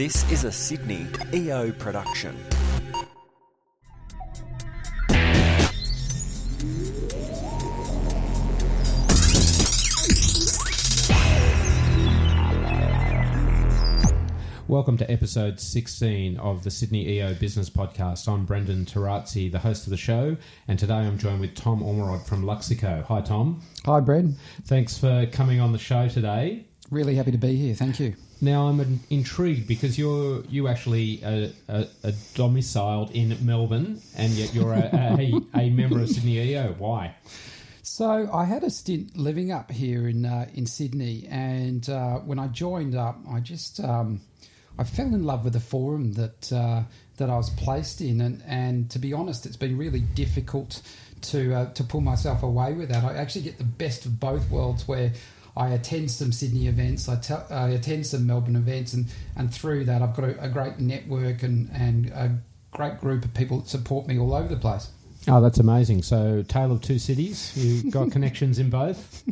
This is a Sydney EO production. Welcome to episode 16 of the Sydney EO Business Podcast. I'm Brendan Tarazzi, the host of the show, and today I'm joined with Tom Ormerod from Luxico. Hi, Tom. Hi, Brad. Thanks for coming on the show today. Really happy to be here. Thank you. Now I'm in- intrigued because you're you actually are domiciled in Melbourne, and yet you're a, a, a member of Sydney EO. Why? So I had a stint living up here in uh, in Sydney, and uh, when I joined up, I just um, I fell in love with the forum that uh, that I was placed in, and, and to be honest, it's been really difficult to uh, to pull myself away with that. I actually get the best of both worlds, where I attend some Sydney events, I, te- I attend some Melbourne events, and, and through that, I've got a, a great network and, and a great group of people that support me all over the place. Oh, that's amazing. So, Tale of Two Cities, you've got connections in both?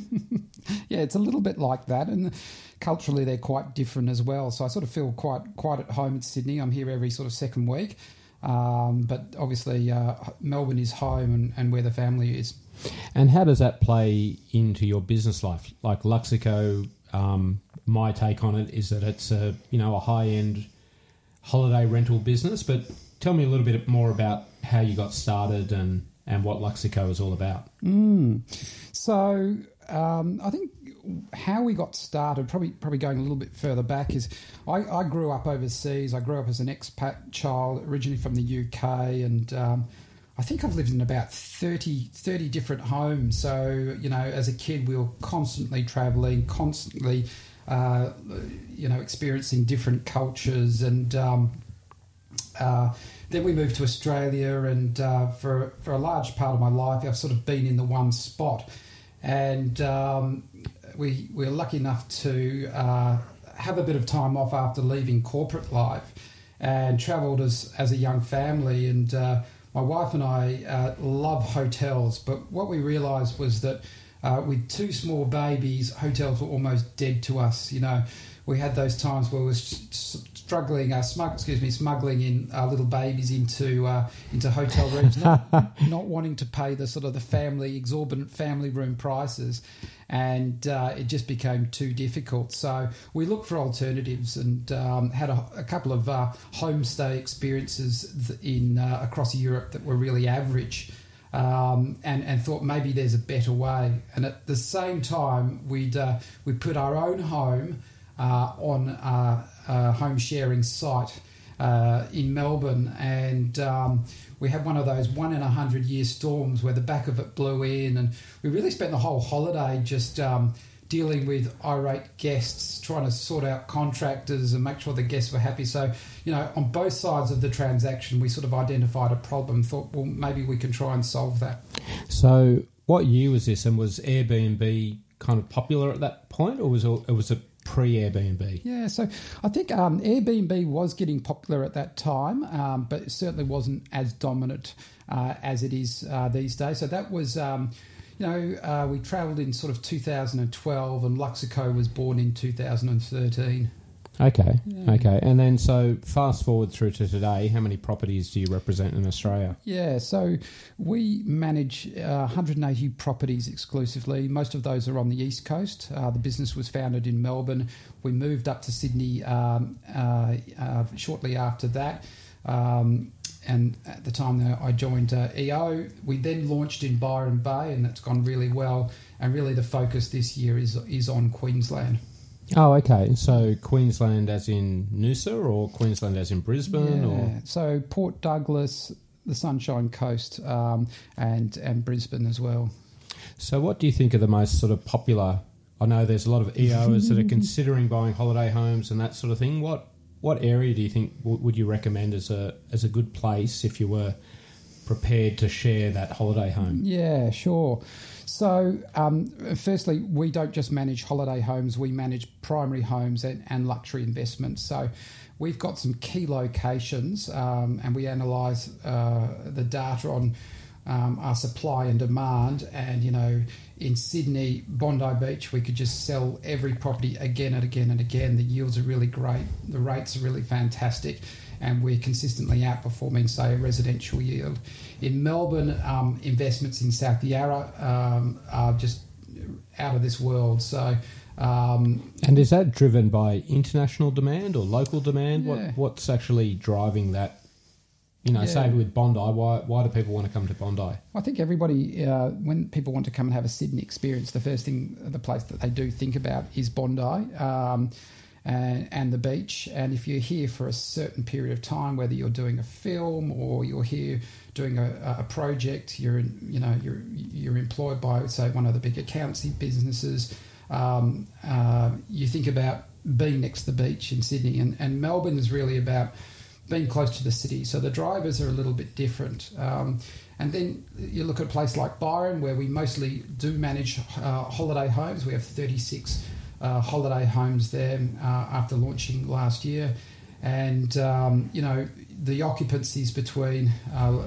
Yeah, it's a little bit like that, and culturally they're quite different as well. So I sort of feel quite quite at home in Sydney. I'm here every sort of second week, um, but obviously uh, Melbourne is home and, and where the family is. And how does that play into your business life? Like Luxico, um, my take on it is that it's a you know a high end holiday rental business. But tell me a little bit more about how you got started and and what Luxico is all about. Mm. So um, I think how we got started, probably probably going a little bit further back, is I, I grew up overseas. I grew up as an expat child, originally from the UK, and um, I think I've lived in about 30, 30 different homes. So you know, as a kid, we were constantly travelling, constantly, uh, you know, experiencing different cultures, and um, uh, then we moved to Australia, and uh, for for a large part of my life, I've sort of been in the one spot, and um, we we were lucky enough to uh, have a bit of time off after leaving corporate life, and travelled as as a young family, and uh, my wife and I uh, love hotels, but what we realised was that. Uh, with two small babies, hotels were almost dead to us. You know, we had those times where we were struggling, uh, smug, excuse me, smuggling in uh, little babies into uh, into hotel rooms, not, not wanting to pay the sort of the family exorbitant family room prices, and uh, it just became too difficult. So we looked for alternatives and um, had a, a, couple of uh, homestay experiences in uh, across Europe that were really average. Um, and, and thought maybe there's a better way. And at the same time, we'd we put our own home on a, home sharing site uh, in Melbourne, and um, we had one of those one in a hundred year storms where the back of it blew in, and we really spent the whole holiday just. Um, dealing with irate guests, trying to sort out contractors and make sure the guests were happy. So, you know, on both sides of the transaction, we sort of identified a problem, thought, well, maybe we can try and solve that. So, what year was this, and was Airbnb kind of popular at that point, or was it, it was a pre Airbnb? Yeah, so I think um, Airbnb was getting popular at that time, um, but it certainly wasn't as dominant uh, as it is uh, these days. So that was. Um, you know, uh, we travelled in sort of 2012, and Luxico was born in 2013. Okay, yeah. okay. And then, so fast forward through to today, how many properties do you represent in Australia? Yeah, so we manage uh, 180 properties exclusively. Most of those are on the East Coast. Uh, the business was founded in Melbourne. We moved up to Sydney um, uh, uh shortly after that. Um, and at the time that I joined uh, EO, we then launched in Byron Bay, and that's gone really well. And really, the focus this year is is on Queensland. Oh, okay. So Queensland, as in Noosa, or Queensland, as in Brisbane, yeah. or so Port Douglas, the Sunshine Coast, um, and and Brisbane as well. So, what do you think are the most sort of popular? I know there's a lot of EOs that are considering buying holiday homes and that sort of thing. What what area do you think w- would you recommend as a as a good place if you were prepared to share that holiday home? Yeah, sure. So, um, firstly, we don't just manage holiday homes; we manage primary homes and, and luxury investments. So, we've got some key locations, um, and we analyse uh, the data on. um, our supply and demand. And you know, in Sydney, Bondi Beach, we could just sell every property again and again and again. The yields are really great, the rates are really fantastic, and we're consistently outperforming, say, a residential yield. In Melbourne, um, investments in South Yarra um, are just out of this world. So. Um, And is that driven by international demand or local demand? Yeah. What What's actually driving that? You know, Yeah. say with Bondi, why why do people want to come to Bondi? I think everybody, uh, when people want to come and have a Sydney experience, the first thing, the place that they do think about is Bondi um, and, and the beach. And if you're here for a certain period of time, whether you're doing a film or you're here doing a, a project, you're in, you know you're you're employed by say one of the big accountancy businesses. Um, uh, you think about being next to the beach in Sydney, and, and Melbourne is really about being close to the city. So the drivers are a little bit different. Um, and then you look at a place like Byron, where we mostly do manage uh, holiday homes. We have 36 uh, holiday homes there uh, after launching last year. And, um, you know, the occupancies between, uh,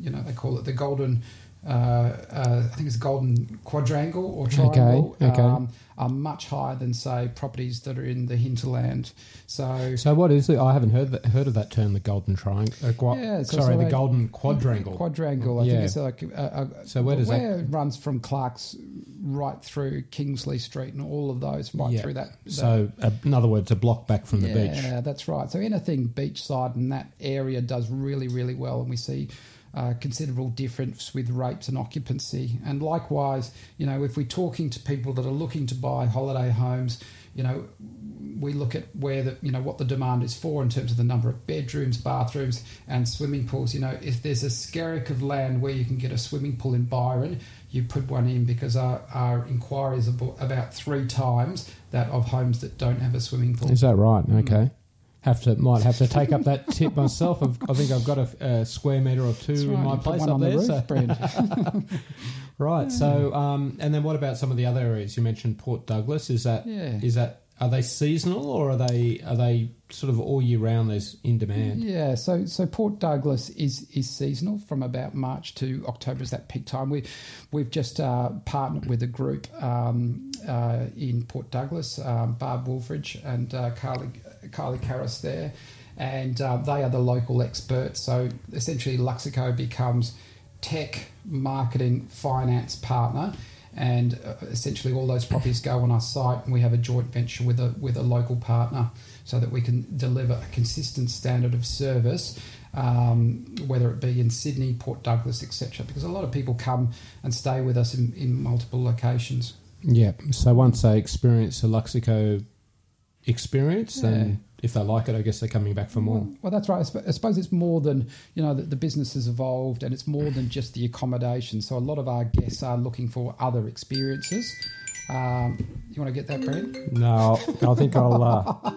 you know, they call it the golden. Uh, uh, I think it's golden quadrangle or triangle. okay. Um, are much higher than say properties that are in the hinterland. So So what is it? I haven't heard that, heard of that term, the golden triangle. Uh, gua- Yeah, so- sorry, so the golden quadrangle. Quadrangle. I Yeah. think it's like. Uh, uh, So where does that- where it runs from Clarkes right through Kingsley Street and all of those right Yeah. through that. that So, uh, in other words, a block back from the beach. yeah, that's right. So anything beachside in that area does really, really well, and we see uh, considerable difference with rates and occupancy. And likewise, you know, if we're talking to people that are looking to buy holiday homes, you know, we look at where the you know what the demand is for in terms of the number of bedrooms, bathrooms, and swimming pools. You know, if there's a skerrick of land where you can get a swimming pool in Byron, you put one in because our, our inquiries are about three times that of homes that don't have a swimming pool. Is that right? Okay. Have to might have to take up that tip myself. I've, I think I've got a, a square meter or two That's in right, my place up on there. the roof, so- right. So, um, and then what about some of the other areas you mentioned? Port Douglas. Is that Yeah. is that are they seasonal or are they are they sort of all year round? There's in demand. Yeah, so so Port Douglas is is seasonal from about March to October is that peak time. We we've just uh, partnered with a group um, uh, in Port Douglas, um, Barb Wolfridge and uh, Carly Carly Karras there, and uh, they are the local experts. So essentially, Luxico becomes tech, marketing, finance partner. And uh, essentially, all those properties go on our site, and we have a joint venture with a with a local partner, so that we can deliver a consistent standard of service, um, whether it be in Sydney, Port Douglas, etc. Because a lot of people come and stay with us in, in multiple locations. Yeah. So once they experience a Luxico experience, then if they like it, I guess they're coming back for more. Well, that's right. I suppose it's more than you know. The, the business has evolved, and it's more than just the accommodation. So a lot of our guests are looking for other experiences. Um, you want to get that, Brent? No, I think I'll. Uh,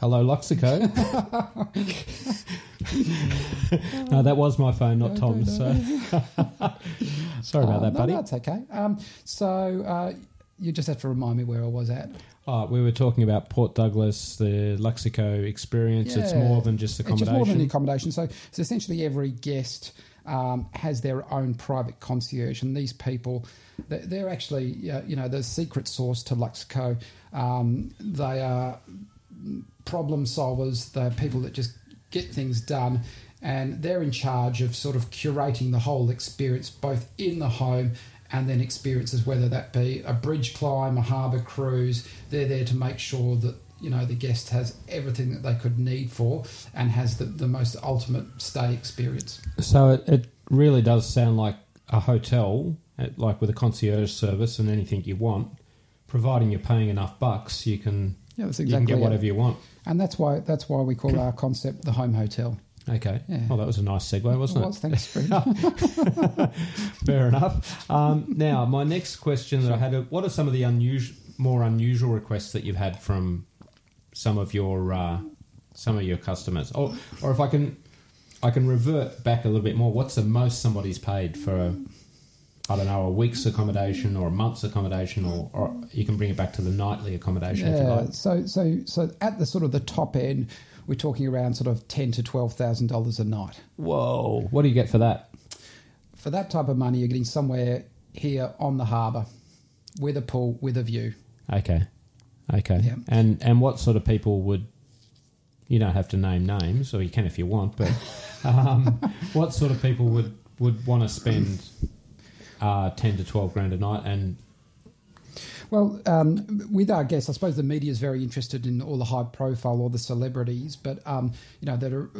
hello, Luxico. no, that was my phone, not Tom's. So sorry about Uh, that, no, buddy. That's okay. Um, so uh, you just have to remind me where I was at. Oh, we were talking about Port Douglas, the Luxico experience. It's more than just accommodation. It's more than accommodation. So, so essentially, every guest um, has their own private concierge, and these people, they're, they're actually, uh, you know, the secret source to Luxico. Um, they are problem solvers. They're people that just get things done, and they're in charge of sort of curating the whole experience, both in the home and then experiences, whether that be a bridge climb, a harbour cruise. They're there to make sure that you know the guest has everything that they could need for and has the, the most ultimate stay experience. So it, it really does sound like a hotel, like with a concierge service and anything you want. Providing you're paying enough bucks, you can Yeah, that's you can exactly get it. whatever you want. And that's why that's why we call our concept the home hotel. Okay. Yeah. Well, that was a nice segue, wasn't Well, it? thanks, Fred. Fair enough. Um, now, my next question that I had: What are some of the unusual, more unusual requests that you've had from some of your uh, some of your customers? Or, or if I can, I can revert back a little bit more. What's the most somebody's paid for a, I don't know, a week's accommodation or a month's accommodation, or, or you can bring it back to the nightly accommodation if you Yeah. like. So so so at the sort of the top end, we're talking around sort of ten to twelve thousand dollars a night. Whoa! What do you get for that? for that type of money, you're getting somewhere here on the harbour with a pool, with a view. Okay. Okay. Yeah. And and what sort of people would you don't have to name names, or you can if you want, but um, what sort of people would, would want to spend uh, ten to twelve grand a night and Well, um, with our guests, I suppose the media is very interested in all the high profile all the celebrities, but um, you know that are,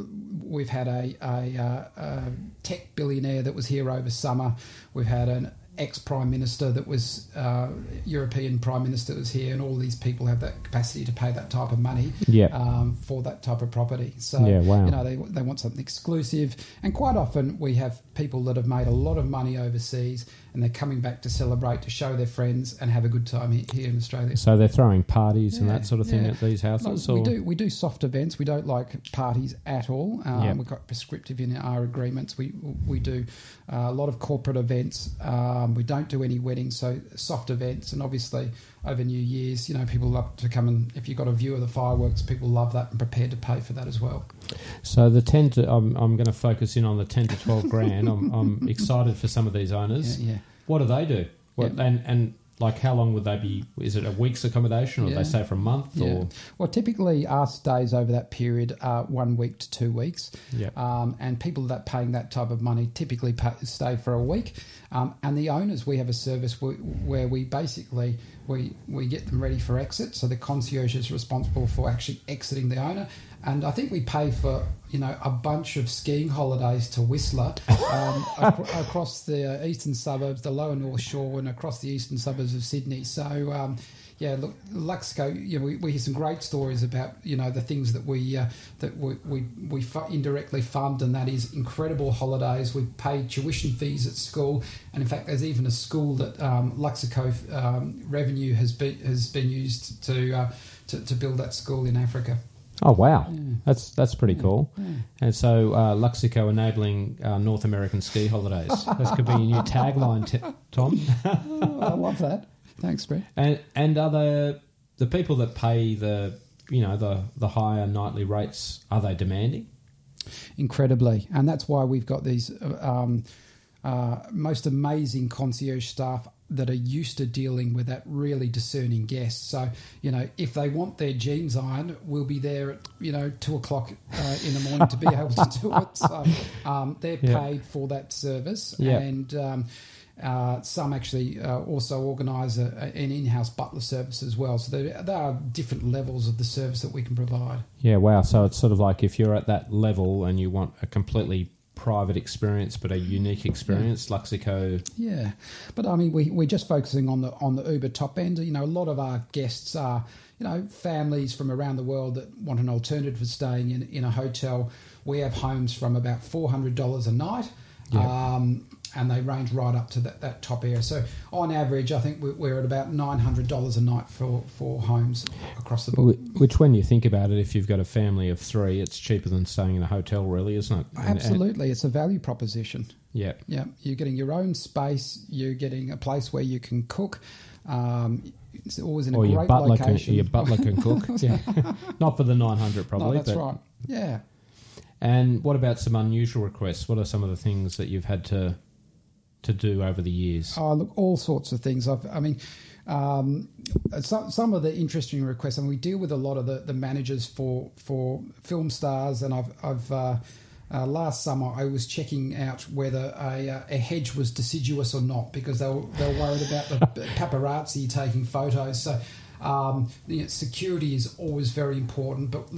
we've had a, a, uh, a tech billionaire that was here over summer. We've had an ex prime minister that was uh, European prime minister that was here, and all these people have that capacity to pay that type of money Yeah. um, for that type of property. So Yeah, wow. you know they they want something exclusive, and quite often we have people that have made a lot of money overseas, and they're coming back to celebrate, to show their friends, and have a good time here in Australia. so they're throwing parties and that sort of thing yeah. at these houses? we or? do we do soft events. We don't like parties at all. Um, Yeah. We've got prescriptive in our agreements. We we do uh, a lot of corporate events. Um, we don't do any weddings, so soft events. And obviously over New Year's, you know, people love to come and if you've got a view of the fireworks, people love that and prepared to pay for that as well. So the ten to I'm, I'm going to focus in on the ten to twelve grand. I'm, I'm excited for some of these owners. Yeah, yeah. What do they do? What, Yeah. And and like how long would they be? Is it a week's accommodation, or Yeah. they stay for a month? Yeah. Or Well, typically our stays over that period are one week to two weeks. yeah, Um, and people that paying that type of money typically pay, stay for a week. Um, and the owners, we have a service where, where we basically we we get them ready for exit. So the concierge is responsible for actually exiting the owner. And I think we pay for you know a bunch of skiing holidays to Whistler um, ac- across the uh, eastern suburbs, the lower North Shore, and across the eastern suburbs of Sydney. So. Um, yeah, look, Luxico. You know, we, we hear some great stories about you know the things that we uh, that we we, we indirectly fund, and that is incredible holidays. We pay tuition fees at school, and in fact, there's even a school that um, Luxico um, revenue has been has been used to, uh, to to build that school in Africa. Oh wow, Yeah. that's that's pretty Yeah, cool. yeah. And so uh, Luxico enabling uh, North American ski holidays. this could be a new tagline, t- Tom. Oh, I love that. Thanks, Brett. And and are the the people that pay the you know the the higher nightly rates are they demanding? incredibly, and that's why we've got these uh, um, uh, most amazing concierge staff that are used to dealing with that really discerning guest. So you know, if they want their jeans ironed, we'll be there at you know two o'clock uh, in the morning to be able to do it. So um, they're Yeah. paid for that service, Yeah. and. Um, uh, some actually uh, also organise a, a- an in-house butler service as well. So there, there are different levels of the service that we can provide. Yeah, wow. So it's sort of like if you're at that level and you want a completely private experience but a unique experience, Luxico. Yeah, but I mean, we we're just focusing on the on the Uber top end. You know, a lot of our guests are you know families from around the world that want an alternative for staying in in a hotel. We have homes from about four hundred dollars a night. Yeah. Um, and they range right up to that, that top area. So, on average, I think we- we're at about nine hundred dollars a night for, for homes across the board. wh- Which, when you think about it, if you've got a family of three, it's cheaper than staying in a hotel, really, isn't it? And- and- Absolutely, it's a value proposition. yeah. Yeah, you're getting your own space. You're getting a place where you can cook. Um, it's always in a Or your great butler, can, location. your butler can cook. yeah. Not for the 900 probably. no, that's but, right. Yeah. And what about some unusual requests? What are some of the things that you've had to to do over the years? Oh, look, all sorts of things. I've, I mean, um, some some of the interesting requests, and we deal with a lot of the, the managers for for film stars. And I've I've uh, uh, last summer I was checking out whether a, uh, a hedge was deciduous or not because they were they were worried about the paparazzi taking photos. So. Um, you know, security is always very important, but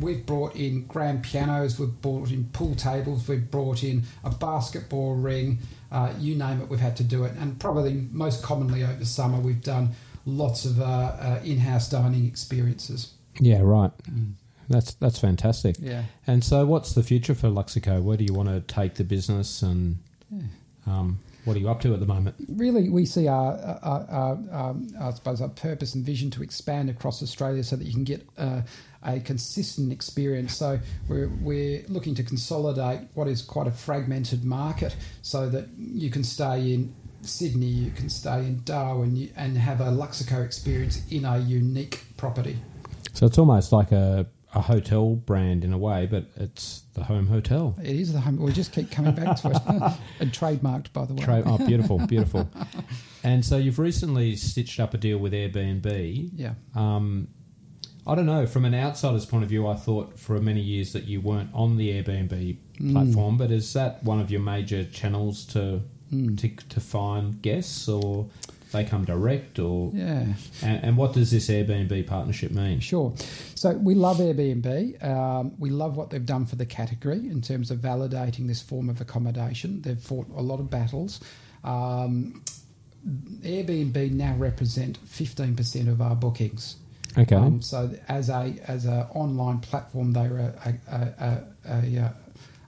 we've brought in grand pianos, we've brought in pool tables, we've brought in a basketball ring, uh, you name it, we've had to do it. And probably most commonly over summer, we've done lots of uh, uh, in-house dining experiences. Yeah, right. That's that's fantastic. Yeah. And so, what's the future for Luxico? Where do you want to take the business, and um, what are you up to at the moment? Really, we see our, our, our um, I suppose, our purpose and vision to expand across Australia so that you can get uh, a consistent experience. So we're, we're looking to consolidate what is quite a fragmented market so that you can stay in Sydney, you can stay in Darwin and have a Luxico experience in a unique property. So it's almost like a, a hotel brand in a way, but it's the home hotel. It is the home. We just keep coming back to it, and trademarked by the way. Oh, beautiful, beautiful. And so you've recently stitched up a deal with Airbnb. yeah. Um, I don't know. From an outsider's point of view, I thought for many years that you weren't on the Airbnb Mm. platform. But is that one of your major channels to Mm. to, to find guests, or they come direct, or Yeah. and, and what does this Airbnb partnership mean? Sure. So we love Airbnb. Um, we love what they've done for the category in terms of validating this form of accommodation. They've fought a lot of battles. Um, Airbnb now represent 15% of our bookings. Okay. Um, so as a as a online platform, they are a a, a, a,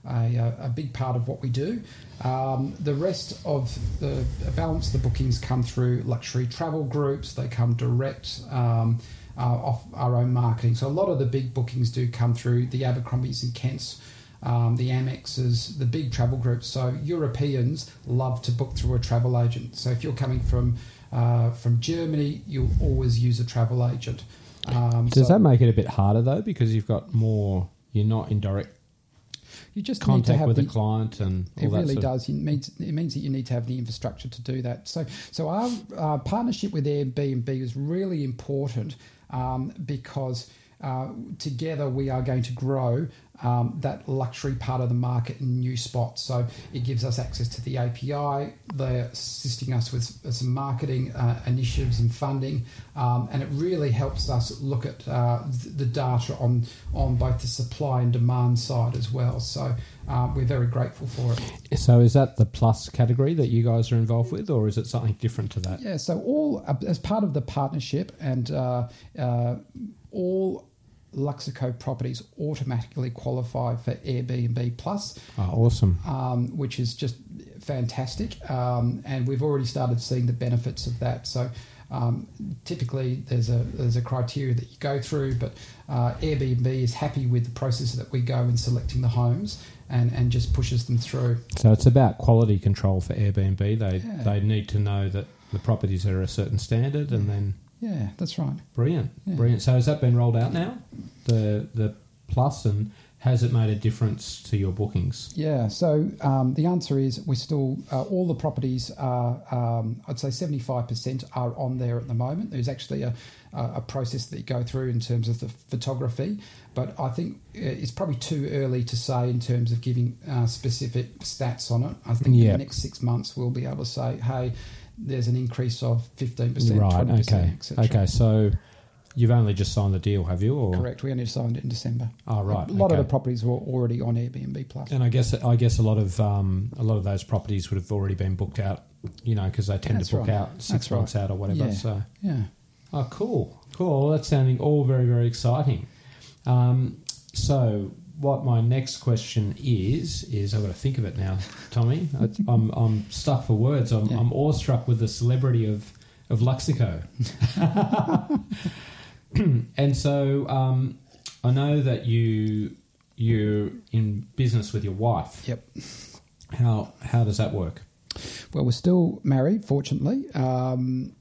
a, a, big part of what we do. Um, the rest of the, balance of the bookings come through luxury travel groups. They come direct um, uh, off our own marketing. So a lot of the big bookings do come through the Abercrombies and Kents. Um, the Amexes, the big travel groups. So Europeans love to book through a travel agent. So if you're coming from uh, from Germany, you'll always use a travel agent. Um, Does so that make it a bit harder though, because you've got more? You're not in direct you just need to contact have with the, the client, and all It really does. It means it means that you need to have the infrastructure to do that. So, so our uh, partnership with Airbnb is really important um, because uh, together we are going to grow um, that luxury part of the market in new spots. So it gives us access to the API. They're assisting us with some marketing uh, initiatives and funding, um, and it really helps us look at uh, the data on on both the supply and demand side as well. So uh, we're very grateful for it. So is that the plus category that you guys are involved with, or is it something different to that? Yeah, so all uh, as part of the partnership, and uh, uh, all Luxico properties automatically qualify for Airbnb Plus, Oh, awesome. um, which is just fantastic. Um, and we've already started seeing the benefits of that. So. Um, typically, there's a there's a criteria that you go through, but uh, Airbnb is happy with the process that we go in selecting the homes and, and just pushes them through. So it's about quality control for Airbnb. They Yeah. they need to know that the properties are a certain standard, and then Yeah, that's right. brilliant, Yeah. brilliant. So has that been rolled out now? The the plus, and has it made a difference to your bookings? Yeah, so um, the answer is we're still, uh, all the properties are, um, I'd say 75% are on there at the moment. There's actually a, a process that you go through in terms of the photography, but I think uh, it's probably too early to say in terms of giving uh, specific stats on it. I think in the next six months we'll be able to say, hey, there's an increase of 15%, right. 20%, Okay. Okay. So you've only just signed the deal, have you? Or Correct. We only signed it in December. Oh, right. A lot okay. of the properties were already on Airbnb Plus. And I guess I guess a lot of um, a lot of those properties would have already been booked out, you know, because they tend That's to book right. out six That's right. months out or whatever. Yeah. So, Yeah. oh, cool, cool. That's sounding all very very exciting. Um, so, what my next question is is I've got to think of it now, Tommy. I, I'm I'm stuck for words. I'm, Yeah. I'm awestruck with the celebrity of of Luxico. and so um, I know that you you're in business with your wife. Yep. How how does that work? Well, we're still married, fortunately. Um,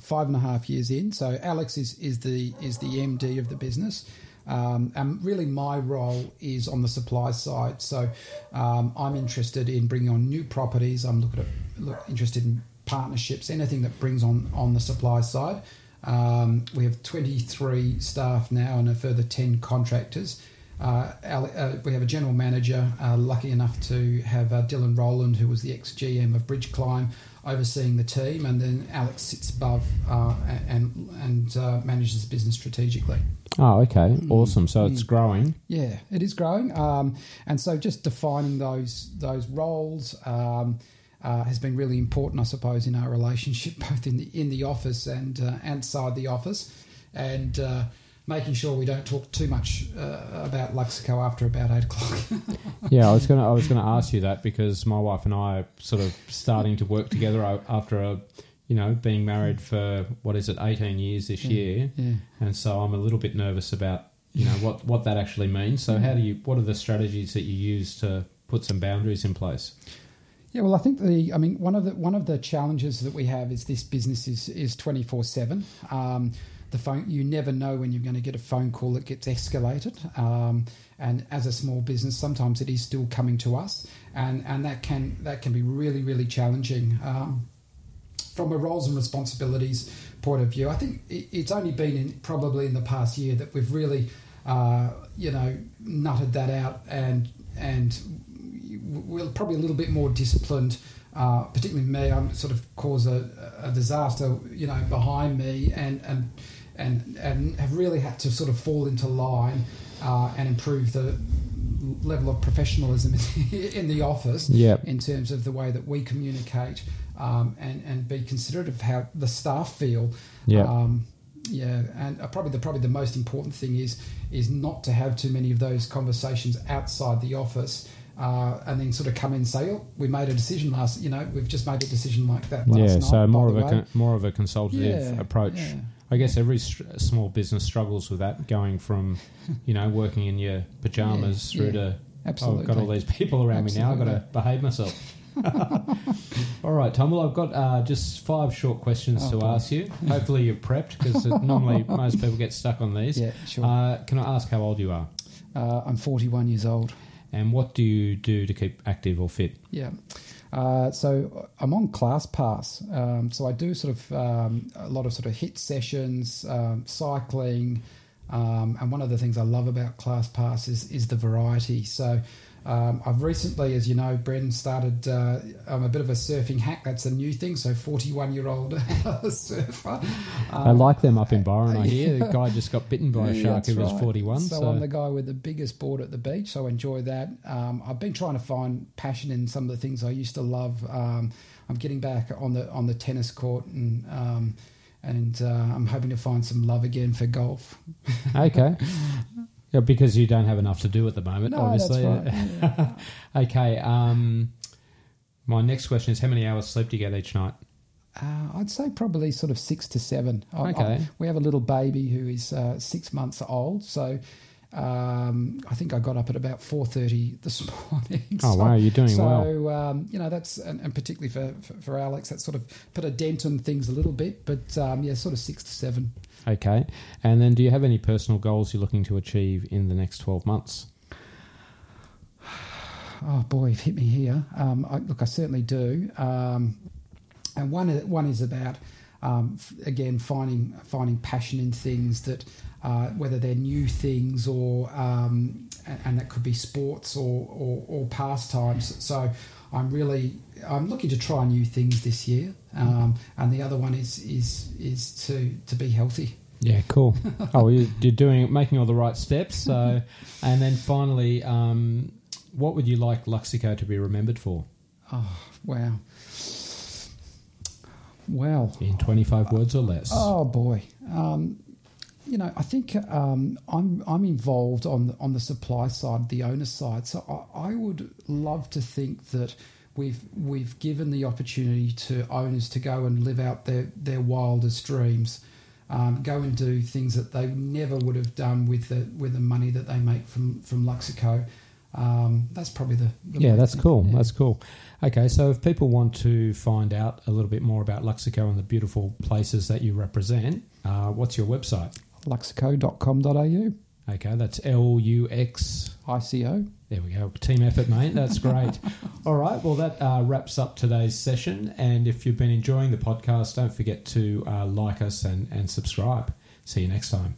five and a half years in. So Alex is, is the is the MD of the business. Um, and really, my role is on the supply side. So um, I'm interested in bringing on new properties. I'm looking at look, interested in partnerships, anything that brings on on the supply side. Um, we have 23 staff now and a further 10 contractors. Uh, Ale- uh, we have a general manager, uh, lucky enough to have uh, Dylan Rowland, who was the ex GM of Bridge Climb, overseeing the team, and then Alex sits above uh, and and uh, manages the business strategically. Oh, okay, awesome. So it's growing. Yeah, it is growing, um, and so just defining those those roles um, uh, has been really important, I suppose, in our relationship, both in the in the office and uh, outside the office, and uh, making sure we don't talk too much uh, about Luxico after about eight o'clock. Yeah, I was gonna I was gonna ask you that because my wife and I are sort of starting to work together after a you know being married for what is it eighteen years this year, yeah. and so I'm a little bit nervous about you know what what that actually means. So how do you what are the strategies that you use to put some boundaries in place? Yeah, well, I think the, I mean, one of the one of the challenges that we have is this business is is twenty four seven. Um, the phone. You never know when you're going to get a phone call that gets escalated. Um, and as a small business, sometimes it is still coming to us, and and that can that can be really really challenging. Um, from a roles and responsibilities point of view, I think it, it's only been in, probably in the past year that we've really, uh, you know, nutted that out and and we're probably a little bit more disciplined. Uh, particularly me, I'm sort of cause a, a disaster, you know, behind me, and and and and have really had to sort of fall into line uh, and improve the level of professionalism in the office Yep. in terms of the way that we communicate um, and and be considerate of how the staff feel. Yep. Um, yeah, and uh, probably the probably the most important thing is is not to have too many of those conversations outside the office. Uh, and then sort of come in and say, "Oh, we made a decision last. You know, we've just made a decision like that last yeah, night." so more of a con- more of a consultative Yeah, approach. yeah. I guess every small business struggles with that, going from you know working in your pajamas Yeah, through to absolutely. oh, I've got all these people around me now. I've got to behave myself. all right, Tom. Well, I've got uh, just five short questions Oh, to boy. ask you. Hopefully, you're prepped because normally most people get stuck on these. Yeah, sure. Uh, can I ask how old you are, Uh, I'm 41 years old. And what do you do to keep active or fit? Yeah. Uh, so I'm on ClassPass. Um, so I do sort of um, a lot of sort of HIIT sessions, um, cycling, um, and one of the things I love about ClassPass is is the variety. So um, I've recently, as you know, Bren started. Uh, I'm a bit of a surfing hack. That's a new thing. So 41 year old surfer. I Um, like them up in Byron. I hear the guy just got bitten by a Yeah, shark who that's was right. 41. So, So, I'm the guy with the biggest board at the beach, so I enjoy that. Um, I've been trying to find passion in some of the things I used to love. Um, I'm getting back on the on the tennis court, and um, and uh, I'm hoping to find some love again for golf. Okay. Yeah, because you don't have enough to do at the moment, No, obviously. that's right. okay. Um, my next question is how many hours sleep do you get each night? Uh, I'd say probably sort of six to seven. I- I- Okay. we have a little baby who is uh, six months old, so. Um, I think I got up at about four thirty this morning. Oh, wow, you're doing so, well. um, you know that's and, and particularly for, for for Alex, that sort of put a dent on things a little bit. But um, yeah, sort of six to seven. Okay. And then do you have any personal goals you're looking to achieve in the next 12 months? Oh boy, you've hit me here. Um, I, look, I certainly do. Um, and one one is about um, f- again finding finding passion in things that uh, whether they're new things or um, and, that could be sports or, or, or pastimes. So I'm really I'm looking to try new things this year. Um, and the other one is is is to to be healthy. Yeah, cool. oh, you- you're doing making all the right steps. So, and then finally, um, what would you like Luxico to be remembered for? Oh wow. Well, In 25 words or less. Oh boy, um, you know, I think um, I'm I'm involved on the, on the supply side, the owner side. So I, I would love to think that we've we've given the opportunity to owners to go and live out their their wildest dreams, um, go and do things that they never would have done with the with the money that they make from from Luxico. Um, that's probably the, the Yeah, that's thing. cool. Yeah. That's cool. Okay, so if people want to find out a little bit more about Luxico and the beautiful places that you represent, uh, what's your website? luxico.com.au. Okay, that's L U X I C O. There we go. Team effort, mate. That's great. All right. Well, that uh, wraps up today's session. And if you've been enjoying the podcast, don't forget to uh, like us and, and subscribe. See you next time.